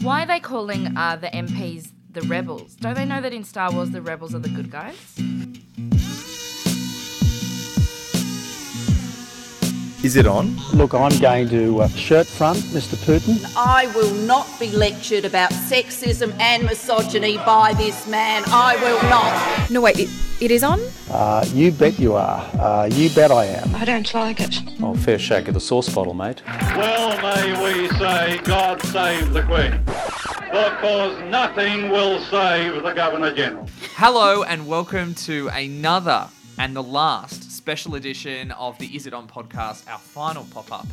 Why are they calling uh, the MPs the rebels? Don't they know that in Star Wars the rebels are the good guys? Is it on? Look, I'm going to uh, shirt front, Mr. Putin. I will not be lectured about sexism and misogyny by this man. I will not. No, wait, it, it is on? Uh, you bet you are. Uh, you bet I am. I don't like it. Oh, fair shake of the sauce bottle, mate. Well may we say, God save the Queen. Because nothing will save the Governor General. Hello and welcome to another and the last special edition of the Is It On podcast, our final pop up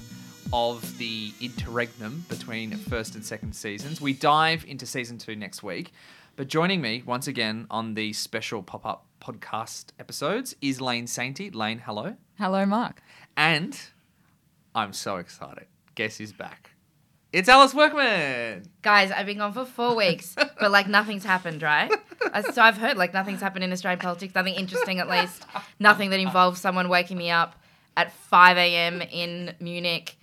of the interregnum between first and second seasons. We dive into season two next week. But joining me once again on the special pop up podcast episodes is Lane Sainty. Lane, hello. Hello, Mark. And I'm so excited. Guess who's back? It's Alice Workman. Guys, I've been gone for four weeks, but like nothing's happened, right? Uh, So I've heard like nothing's happened in Australian politics, nothing interesting at least, nothing that involves someone waking me up at 5 a.m. in Munich,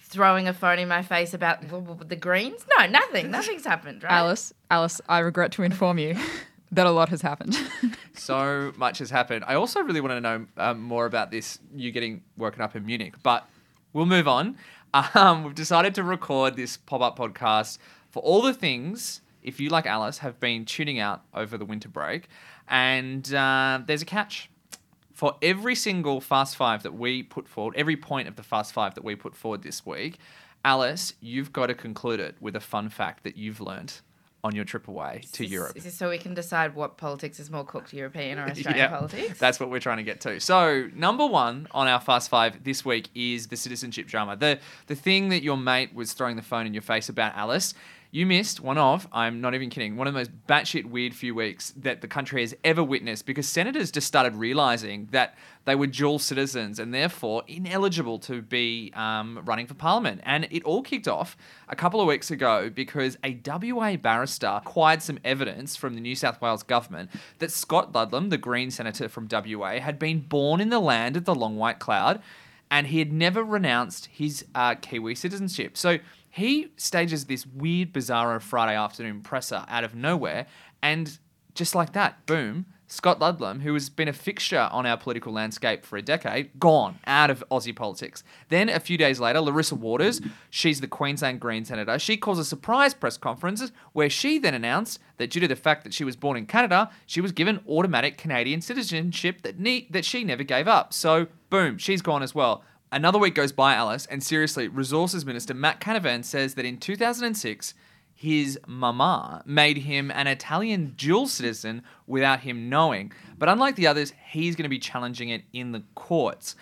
throwing a phone in my face about w- w- the Greens. No, nothing. Nothing's happened, right? Alice, Alice, I regret to inform you that a lot has happened. So much has happened. I also really want to know um, more about this, you getting woken up in Munich, but we'll move on. Um, we've decided to record this pop up podcast for all the things, if you, like Alice, have been tuning out over the winter break. And uh, there's a catch. For every single Fast Five that we put forward, every point of the Fast Five that we put forward this week, Alice, you've got to conclude it with a fun fact that you've learnt on your trip away to Is- Europe. Is this so we can decide what politics is more cooked, European or Australian Yeah, politics? That's what we're trying to get to. So, number one on our Fast Five this week is the citizenship drama. The the thing that your mate was throwing the phone in your face about, Alice. You missed one of, I'm not even kidding, one of the most batshit weird few weeks that the country has ever witnessed because senators just started realizing that they were dual citizens and therefore ineligible to be um, running for parliament. And it all kicked off a couple of weeks ago because a WA barrister acquired some evidence from the New South Wales government that Scott Ludlam, the Green senator from WA, had been born in the land of the long white cloud and he had never renounced his uh, Kiwi citizenship. So he stages this weird, bizarro Friday afternoon presser out of nowhere, and just like that, boom, Scott Ludlam, who has been a fixture on our political landscape for a decade, gone out of Aussie politics. Then a few days later, Larissa Waters, she's the Queensland Green Senator, she calls a surprise press conference where she then announced that due to the fact that she was born in Canada, she was given automatic Canadian citizenship that ne- that she never gave up. So boom, she's gone as well. Another week goes by, Alice, and seriously, Resources Minister Matt Canavan says that in 2006, his mama made him an Italian dual citizen without him knowing. But unlike the others, he's going to be challenging it in the courts.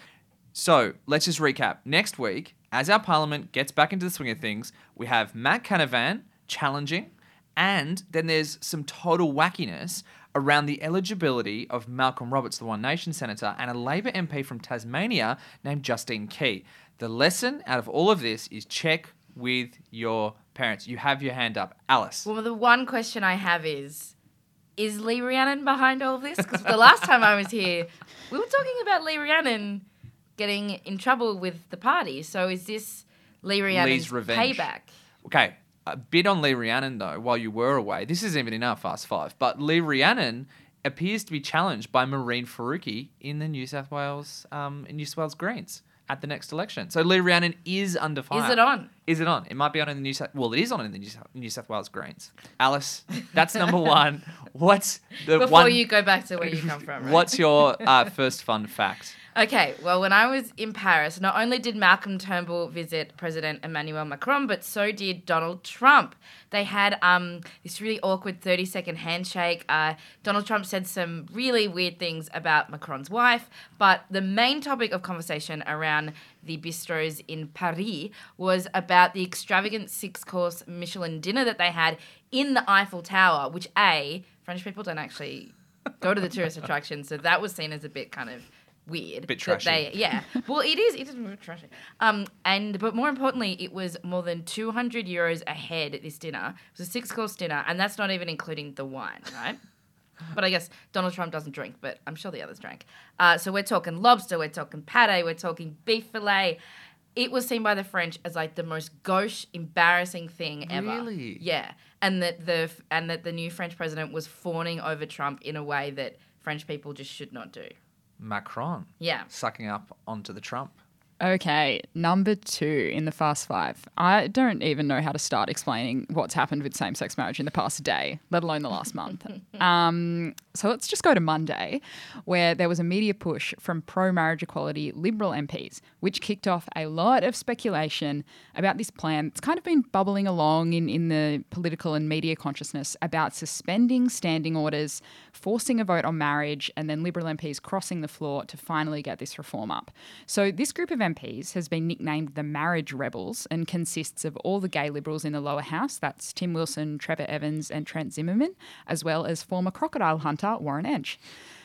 So let's just recap. Next week, as our parliament gets back into the swing of things, we have Matt Canavan challenging, and then there's some total wackiness around the eligibility of Malcolm Roberts, the One Nation senator, and a Labor MP from Tasmania named Justine Keay. The lesson out of all of this is check with your parents. You have your hand up. Alice. Well, the one question I have is Is Lee Rhiannon behind all of this? Because the last time I was here, we were talking about Lee Rhiannon getting in trouble with the party. So is this Lee Rhiannon's revenge. payback? Okay, a bit on Lee Rhiannon though, while you were away. This isn't even in our Fast Five, but Lee Rhiannon appears to be challenged by Mehreen Faruqi in the New South Wales, um, in New South Wales Greens at the next election. So Lee Rhiannon is under fire. Is it on? Is it on? It might be on in the New South. Well, it is on in the New South, New South Wales Greens. Alice, that's number one. What's the Before one? you go back to where you come from, right? What's your uh, first fun fact? Okay, well, when I was in Paris, not only did Malcolm Turnbull visit President Emmanuel Macron, but so did Donald Trump. They had um, this really awkward 30 second handshake. Uh, Donald Trump said some really weird things about Macron's wife, but the main topic of conversation around the bistros in Paris was about the extravagant six course Michelin dinner that they had in the Eiffel Tower, which, A, French people don't actually go to the tourist attraction, so that was seen as a bit kind of weird. Bit trashy. They, yeah. Well, it is. It is a bit trashy. Um, and but more importantly, it was more than two hundred euros a head at this dinner. It was a six course dinner, and that's not even including the wine, right? But I guess Donald Trump doesn't drink, but I'm sure the others drank. Uh, so we're talking lobster, we're talking pate, we're talking beef fillet. it was seen by the French as like the most gauche, embarrassing thing ever. Really? Yeah, and that the and that the new French president was fawning over Trump in a way that French people just should not do. Macron. Yeah. Sucking up onto the Trump. Okay, number two in the Fast Five. I don't even know how to start explaining what's happened with same sex marriage in the past day, let alone the last month. Um, so let's just go to Monday, where there was a media push from pro marriage equality Liberal MPs, which kicked off a lot of speculation about this plan that's kind of been bubbling along in, in the political and media consciousness about suspending standing orders, forcing a vote on marriage, and then Liberal MPs crossing the floor to finally get this reform up. So this group of MPs has been nicknamed the Marriage Rebels and consists of all the gay Liberals in the lower house. That's Tim Wilson, Trevor Evans, and Trent Zimmerman, as well as former crocodile hunter Warren Entsch.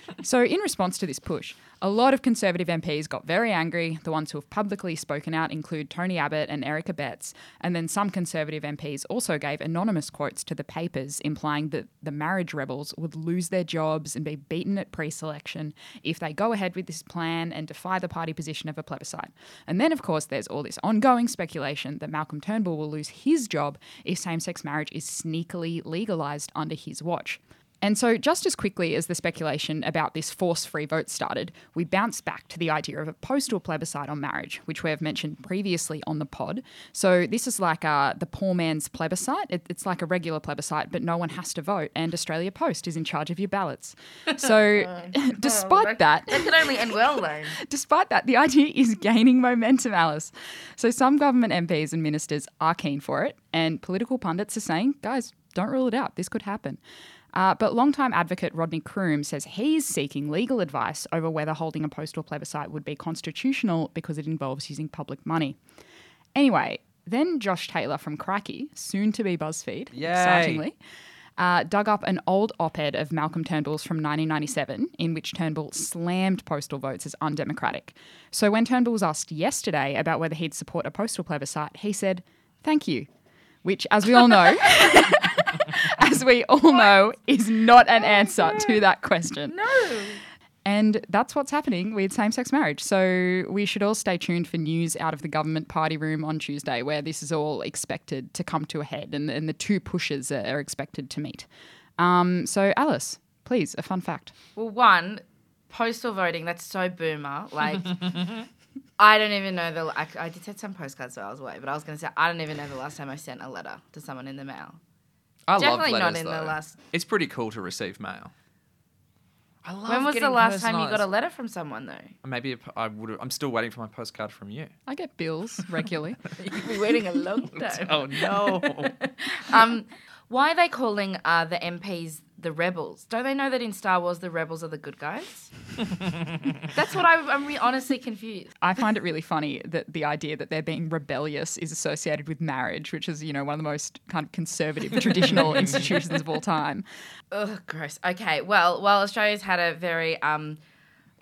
So, in response to this push, a lot of Conservative MPs got very angry. The ones who have publicly spoken out include Tony Abbott and Eric Abetz. And then some Conservative MPs also gave anonymous quotes to the papers implying that the marriage rebels would lose their jobs and be beaten at pre selection if they go ahead with this plan and defy the party position of a plebiscite. And then, of course, there's all this ongoing speculation that Malcolm Turnbull will lose his job if same sex marriage is sneakily legalised under his watch. And so, just as quickly as the speculation about this force free vote started, we bounced back to the idea of a postal plebiscite on marriage, which we have mentioned previously on the pod. So, this is like uh, the poor man's plebiscite. It, it's like a regular plebiscite, but no one has to vote, and Australia Post is in charge of your ballots. So, despite that, That could only end well, though. Despite that, the idea is gaining momentum, Alice. So some government MPs and ministers are keen for it, and political pundits are saying, guys, don't rule it out. This could happen. Uh, but longtime advocate Rodney Croome says he's seeking legal advice over whether holding a postal plebiscite would be constitutional because it involves using public money. Anyway, then Josh Taylor from Crikey, soon to be BuzzFeed, Yay. excitingly, uh, dug up an old op ed of Malcolm Turnbull's from 1997 in which Turnbull slammed postal votes as undemocratic. So when Turnbull was asked yesterday about whether he'd support a postal plebiscite, he said, Thank you. Which, as we all know, as we all know, is not an answer to that question. No. And that's what's happening with same sex marriage. So we should all stay tuned for news out of the government party room on Tuesday, where this is all expected to come to a head and, and the two pushes are, are expected to meet. Um, so, Alice, please, a fun fact. Well, one, postal voting, that's so boomer. Like, I don't even know the. I, I did send some postcards while I was away, but I was going to say, I don't even know the last time I sent a letter to someone in the mail. I Definitely love not letters, in the last- It's pretty cool to receive mail. I love when was the getting last time you got a personalised- letter from someone, though? Maybe I would. I'm still waiting for my postcard from you. I get bills regularly. You've been waiting a long time. Oh no! Um, why are they calling uh, the MPs the rebels? Don't they know that in Star Wars the rebels are the good guys? That's what I, I'm re- honestly confused. I find it really funny that the idea that they're being rebellious is associated with marriage, which is, you know, one of the most kind of conservative traditional institutions of all time. Ugh, gross. Okay, well, while Australia's had a very um,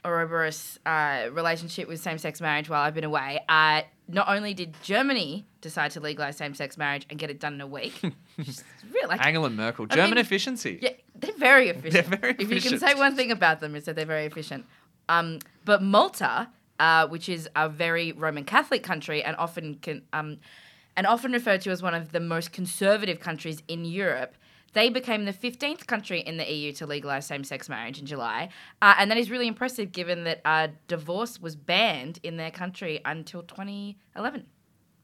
Ouroboros uh, relationship with same-sex marriage while I've been away, uh, not only did Germany decide to legalise same-sex marriage and get it done in a week, really like Angela Merkel, I German mean, efficiency. Yeah, they're very efficient. They're very If you can say one thing about them, is that they're very efficient. Um, but Malta, uh, which is a very Roman Catholic country and often can, um, and often referred to as one of the most conservative countries in Europe. They became the 15th country in the EU to legalise same sex marriage in July. Uh, and that is really impressive given that uh, divorce was banned in their country until 2011.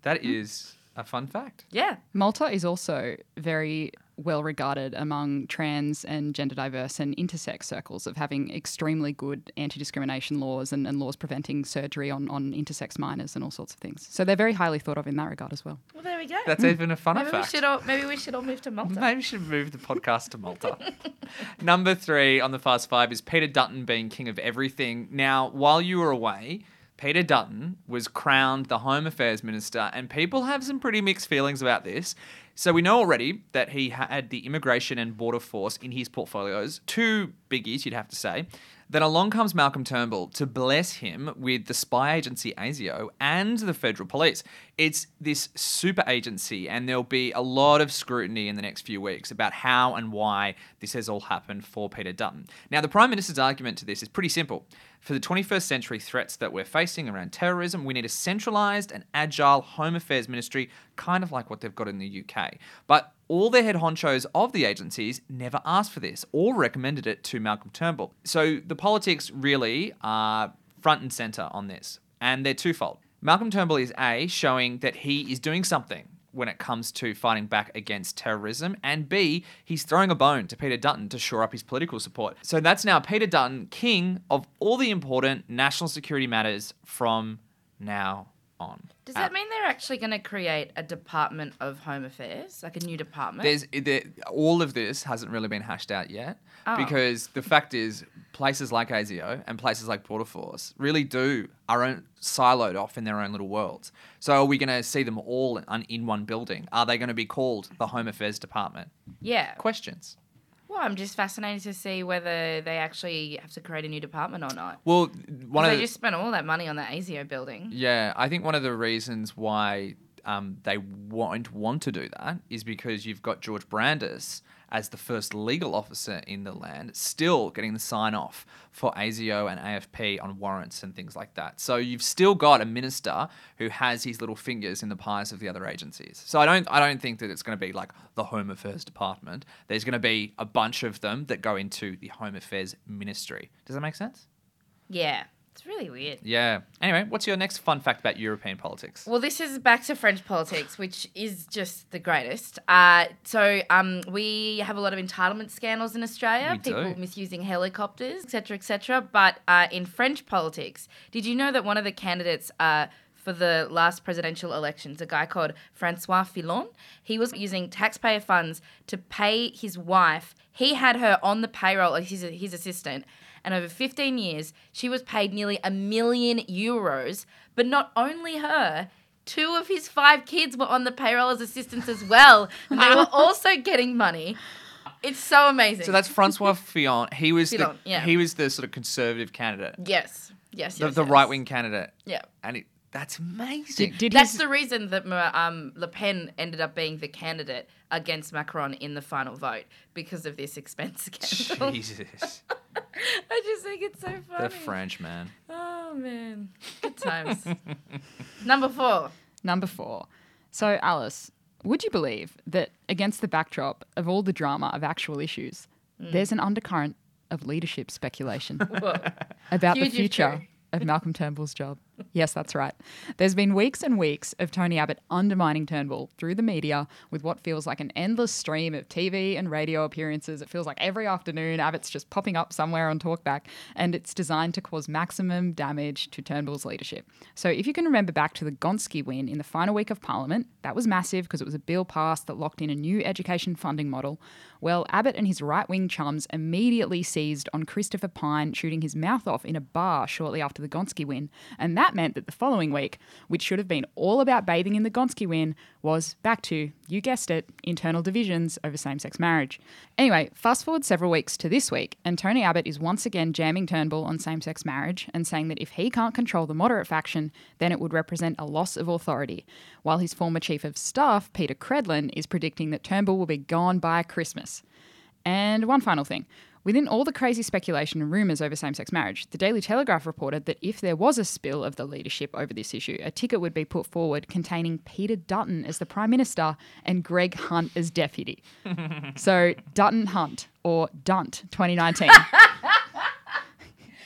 That is a fun fact. Yeah. Malta is also very well regarded among trans and gender diverse and intersex circles of having extremely good anti discrimination laws and, and laws preventing surgery on, on intersex minors and all sorts of things. So they're very highly thought of in that regard as well. Well, there we go. That's even a funner maybe we fact. should all maybe we should all move to Malta. Maybe we should move the podcast to Malta. Number three on the Fast Five is Peter Dutton being king of everything. Now, while you were away, Peter Dutton was crowned the Home Affairs Minister, and people have some pretty mixed feelings about this. So we know already that he had the immigration and border force in his portfolios, two biggies, you'd have to say. Then along comes Malcolm Turnbull to bless him with the spy agency ASIO and the federal police. It's this super agency, and there'll be a lot of scrutiny in the next few weeks about how and why this has all happened for Peter Dutton. Now, the Prime Minister's argument to this is pretty simple. For the 21st century threats that we're facing around terrorism, we need a centralised and agile Home Affairs Ministry, kind of like what they've got in the UK. But all the head honchos of the agencies never asked for this or recommended it to Malcolm Turnbull. So the politics really are front and centre on this, and they're twofold. Malcolm Turnbull is A, showing that he is doing something when it comes to fighting back against terrorism, and B, he's throwing a bone to Peter Dutton to shore up his political support. So that's now Peter Dutton, king of all the important national security matters from now on. Does that mean they're actually going to create a department of Home Affairs, like a new department? There's there, all of this hasn't really been hashed out yet Oh. because the fact is places like ASIO and places like Border Force really do are own, siloed off in their own little worlds. So are we going to see them all in, in one building? Are they going to be called the Home Affairs Department? yeah. Questions. Well, I'm just fascinated to see whether they actually have to create a new department or not. Well, one of they the- just spent all that money on the ASIO building. Yeah, I think one of the reasons why um, they won't want to do that is because you've got George Brandis as the first legal officer in the land, still getting the sign off for ASIO and AFP on warrants and things like that. So you've still got a minister who has his little fingers in the pies of the other agencies. So I don't, I don't think that it's going to be like the Home Affairs Department. There's going to be a bunch of them that go into the Home Affairs Ministry. Does that make sense? Yeah. It's really weird. Yeah. Anyway, what's your next fun fact about European politics? Well, this is back to French politics, which is just the greatest. Uh, so um, we have a lot of entitlement scandals in Australia. We People do. misusing helicopters, etc., etc. But uh, in French politics, did you know that one of the candidates uh, for the last presidential elections, a guy called Francois Fillon, he was using taxpayer funds to pay his wife. He had her on the payroll as his, his assistant. And over 15 years, she was paid nearly a million euros. But not only her, two of his five kids were on the payroll as assistants as well. And they were also getting money. It's so amazing. So that's Francois Fillon. He was Fillon, the yeah. he was the sort of conservative candidate, yes, yes, the, yes. the yes. right wing candidate, Yeah. and it, that's amazing. Did, did That's his, the reason that um, Le Pen ended up being the candidate against Macron in the final vote because of this expense scandal. Jesus, I just think it's so funny. the French man. Oh man, good times. Number four. Number four. So, Alice, would you believe that against the backdrop of all the drama of actual issues, Mm. there's an undercurrent of leadership speculation about the Huge if future of Malcolm Turnbull's job? Yes, that's right. There's been weeks and weeks of Tony Abbott undermining Turnbull through the media with what feels like an endless stream of TV and radio appearances. It feels like every afternoon Abbott's just popping up somewhere on Talkback, and it's designed to cause maximum damage to Turnbull's leadership. So, if you can remember back to the Gonski win in the final week of Parliament, that was massive because it was a bill passed that locked in a new education funding model. Well, Abbott and his right wing chums immediately seized on Christopher Pyne shooting his mouth off in a bar shortly after the Gonski win. And that meant that the following week, which should have been all about bathing in the Gonski win, was back to, you guessed it, internal divisions over same sex marriage. Anyway, fast forward several weeks to this week, and Tony Abbott is once again jamming Turnbull on same sex marriage and saying that if he can't control the moderate faction, then it would represent a loss of authority. While his former chief of staff, Peta Credlin, is predicting that Turnbull will be gone by Christmas. And one final thing. Within all the crazy speculation and rumours over same sex marriage, the Daily Telegraph reported that if there was a spill of the leadership over this issue, a ticket would be put forward containing Peter Dutton as the Prime Minister and Greg Hunt as Deputy. so, Dutton Hunt, or Dunt 2019.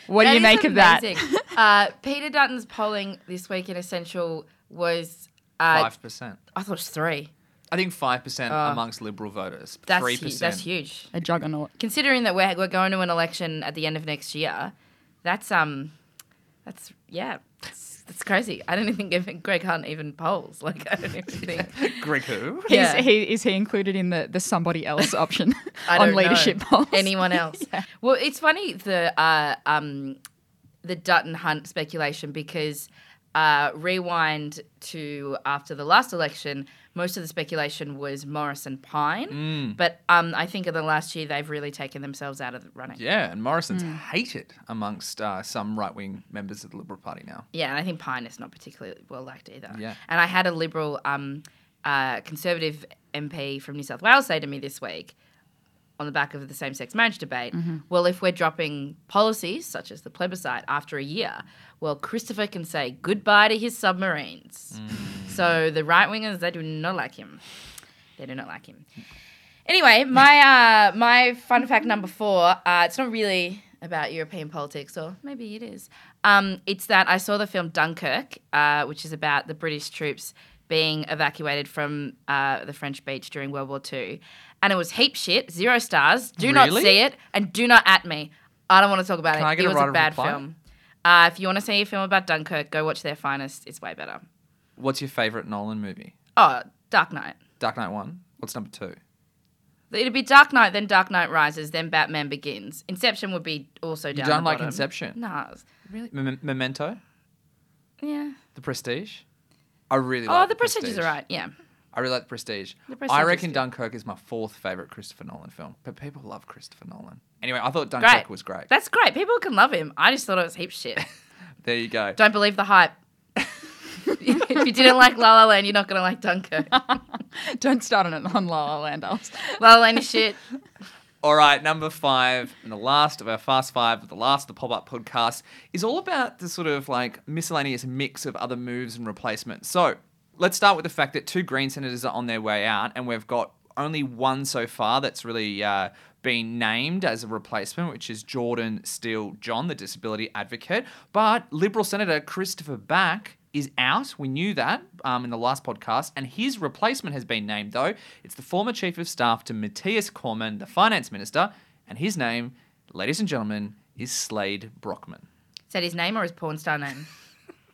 what do you is make of that? uh, Peter Dutton's polling this week in Essential was, uh, Five percent. I thought it was three. I think five percent amongst Liberal voters. That's Three hu- percent. that's huge. A juggernaut. Considering that we're we're going to an election at the end of next year, that's um, that's yeah, that's, that's crazy. I don't even think Greg Hunt even polls. Like I don't even think. Greg who? He's, Yeah. he, is he included in the, the somebody else option I on don't leadership know. polls? Anyone else? Well, it's funny the uh, um, the Dutton Hunt speculation because uh, rewind to after the last election, most of the speculation was Morris and Pyne. Mm. But um, I think in the last year they've really taken themselves out of the running. Yeah, and Morrison's Hmm. hated amongst uh, some right wing members of the Liberal Party now. Yeah, and I think Pyne is not particularly well liked either. Yeah. And I had a Liberal um, uh, Conservative MP from New South Wales say to me this week, on the back of the same sex marriage debate, Mm-hmm. well, if we're dropping policies such as the plebiscite after a year, well, Christopher can say goodbye to his submarines. Mm. So the right wingers, they do not like him. They do not like him. Anyway, my uh, my fun fact number four. Uh, it's not really about European politics, or maybe it is. Um, it's that I saw the film Dunkirk, uh, which is about the British troops being evacuated from uh, the French beach during World War II, and it was heap shit, zero stars. Do not see it, and do not at me. I don't want to talk about Can it. I get it a was a bad reply? film. Uh, if you want to see a film about Dunkirk, go watch Their Finest. It's way better. What's your favourite Nolan movie? Oh, Dark Knight. Dark Knight 1. What's number two? It'd be Dark Knight, then Dark Knight Rises, then Batman Begins. Inception would be also down. You don't like bottom. Inception? No. Really? Mem- Memento? Yeah. The Prestige? I really Oh, like the Prestige is alright. Yeah. I really like The Prestige. The Prestige I is reckon good. Dunkirk is my fourth favourite Christopher Nolan film. But people love Christopher Nolan. Anyway, I thought Dunkirk Great. was great. That's great. People can love him. I just thought it was heaps shit. There you go. Don't believe the hype. if you didn't like La La Land, you're not gonna like Dunkirk. Don't start on it on La La Land, Alice. La La Land is shit. All right, number five, and the last of our Fast Five, the last of the Pop Up podcast, is all about the sort of like miscellaneous mix of other moves and replacements. So let's start with the fact that two Green senators are on their way out, and we've got only one so far that's really uh, been named as a replacement, which is Jordon Steele-John, the disability advocate. But Liberal Senator Christopher Back is out. We knew that um, in the last podcast, and his replacement has been named, though. It's the former Chief of Staff to Matthias Cormann, the Finance Minister, and his name, ladies and gentlemen, is Slade Brockman. Is that his name or his porn star name?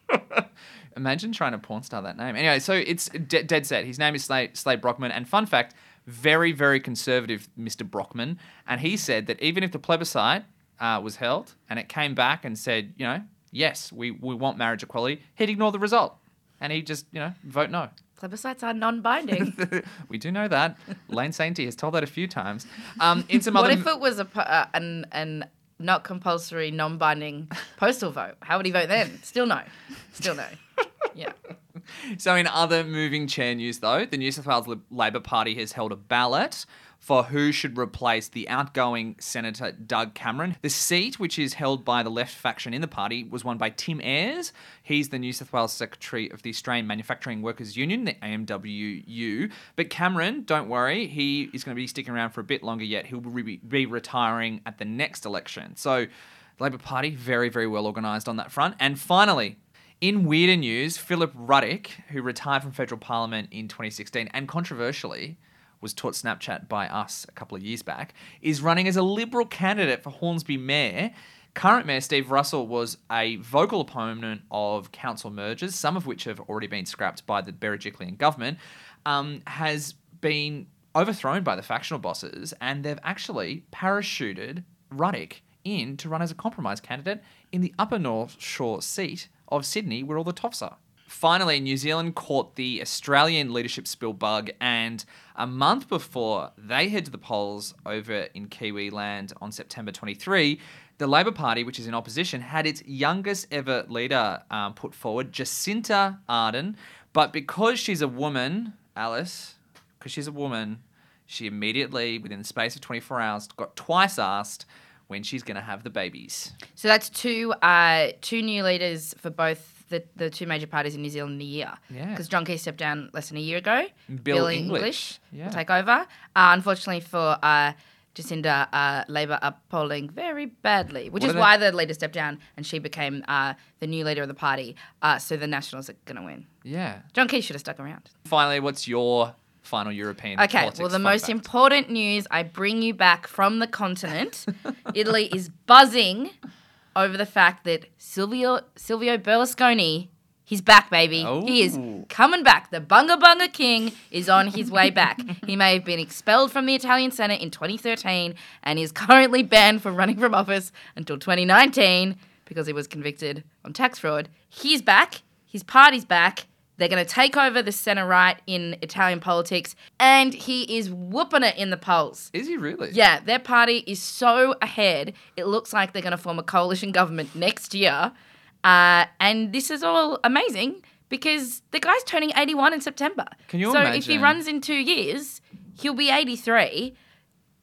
Imagine trying to porn star that name. Anyway, so it's de- dead set. His name is Slade, Slade Brockman, and fun fact, very, very conservative, Mr. Brockman, and he said that even if the plebiscite uh, was held and it came back and said, you know, yes, we, we want marriage equality, he'd ignore the result, and he'd just, you know, vote no. Plebiscites are non-binding. we do know that. Lane Sainty has told that a few times. Um, in some what other if it was a uh, an an not compulsory, non-binding postal vote? How would he vote then? Still no. Still no. Yeah. So, in other moving chair news, though, the New South Wales Lib- Labor Party has held a ballot for who should replace the outgoing Senator Doug Cameron. The seat, which is held by the left faction in the party, was won by Tim Ayres. He's the New South Wales Secretary of the Australian Manufacturing Workers Union, the AMWU. But Cameron, don't worry, he is going to be sticking around for a bit longer yet. He'll be, be retiring at the next election. So, the Labor Party, very, very well organised on that front. And finally, in weirder news, Philip Ruddock, who retired from federal parliament in 2016 and controversially was taught Snapchat by us a couple of years back, is running as a Liberal candidate for Hornsby Mayor. Current Mayor Steve Russell was a vocal opponent of council mergers, some of which have already been scrapped by the Berejiklian government, um, has been overthrown by the factional bosses, and they've actually parachuted Ruddock in to run as a compromise candidate in the Upper North Shore seat of Sydney, where all the toffs are. Finally, New Zealand caught the Australian leadership spill bug, and a month before they head to the polls over in Kiwi land on September 23, the Labor Party, which is in opposition, had its youngest ever leader um, put forward, Jacinda Ardern. But because she's a woman, Alice, because she's a woman, she immediately, within the space of 24 hours, got twice asked when she's going to have the babies. So that's two uh, two new leaders for both the, the two major parties in New Zealand in a year. Yeah. Because John Key stepped down less than a year ago. Bill English. Yeah. will take over. Uh, unfortunately for uh, Jacinda, uh, Labor are polling very badly, which What is why the leader stepped down and she became uh, the new leader of the party. Uh, so the Nationals are going to win. Yeah. John Key should have stuck around. Finally, what's your final European Okay, well, the most fact? important news I bring you back from the continent. Italy is buzzing over the fact that Silvio Silvio Berlusconi, he's back, baby. Oh. He is Oh. coming back. The Bunga Bunga King is on his way back. he may have been expelled from the Italian Senate in 2013 and is currently banned from running from office until 2019 because he was convicted on tax fraud. He's back. His party's back. They're going to take over the centre right in Italian politics, and he is whooping it in the polls. Is he really? Yeah, their party is so ahead. It looks like they're going to form a coalition government next year. Uh, and this is all amazing because the guy's turning 81 in September. Can you so if he runs in two years, he'll be 83.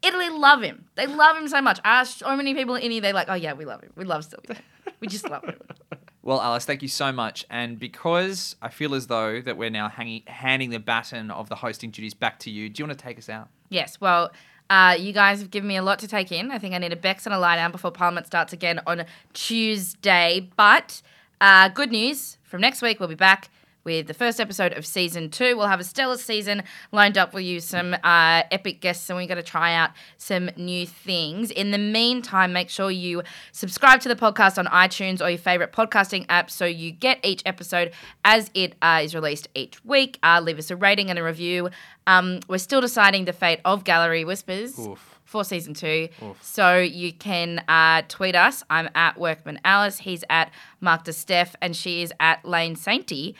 Italy love him. They love him so much. I asked so many people in Italy, they're like, oh yeah, we love him. We love Silvio. we just love him. Well, Alice, thank you so much. And because I feel as though that we're now hanging, handing the baton of the hosting duties back to you, do you want to take us out? Yes, well, uh, you guys have given me a lot to take in. I think I need a Bex and a lie down before Parliament starts again on Tuesday. But uh, good news from next week, we'll be back with the first episode of season two. We'll have a stellar season lined up for you, some uh, epic guests, and we're going to try out some new things. In the meantime, make sure you subscribe to the podcast on iTunes or your favorite podcasting app so you get each episode as it uh, is released each week. Uh, leave us a rating and a review. Um, we're still deciding the fate of Gallery Whispers. For season two. So you can uh, tweet us. I'm at Workman Alice. He's at Mark DeSteph, and she is at Lane Sainty.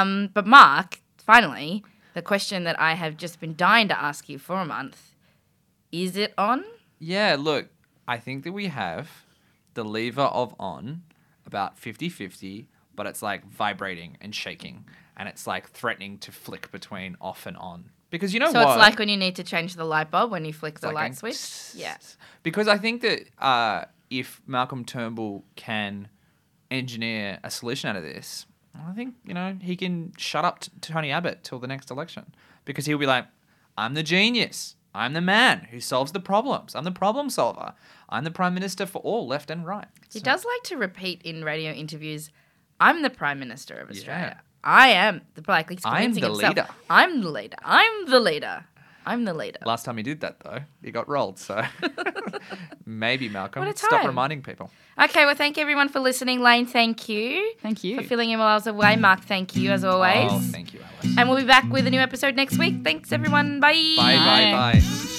Um, but Mark, finally, the question that I have just been dying to ask you for a month is it on? Yeah, look, I think that we have the lever of on about 50 50, but it's like vibrating and shaking, and it's like threatening to flick between off and on. Because you know what So what? it's like when you need to change the light bulb when you flick the like light switch. Yeah. Because I think that uh, if Malcolm Turnbull can engineer a solution out of this, I think you know he can shut up t- Tony Abbott till the next election because he'll be like, "I'm the genius. I'm the man who solves the problems. I'm the problem solver. I'm the prime minister for all, left and right." He So- does like to repeat in radio interviews, I'm the Prime Minister of Australia. I am the like he's I'm the himself. leader. I'm the leader. I'm the leader. I'm the leader. Last time he did that though, he got rolled. So maybe Malcolm, What a stop reminding people. Okay, well, thank you everyone for listening. Lane, thank you. Thank you. For filling in while I was away. Mark, thank you as always. Oh, thank you, Alice. And we'll be back with a new episode next week. Thanks, everyone. Bye. Bye, bye, bye.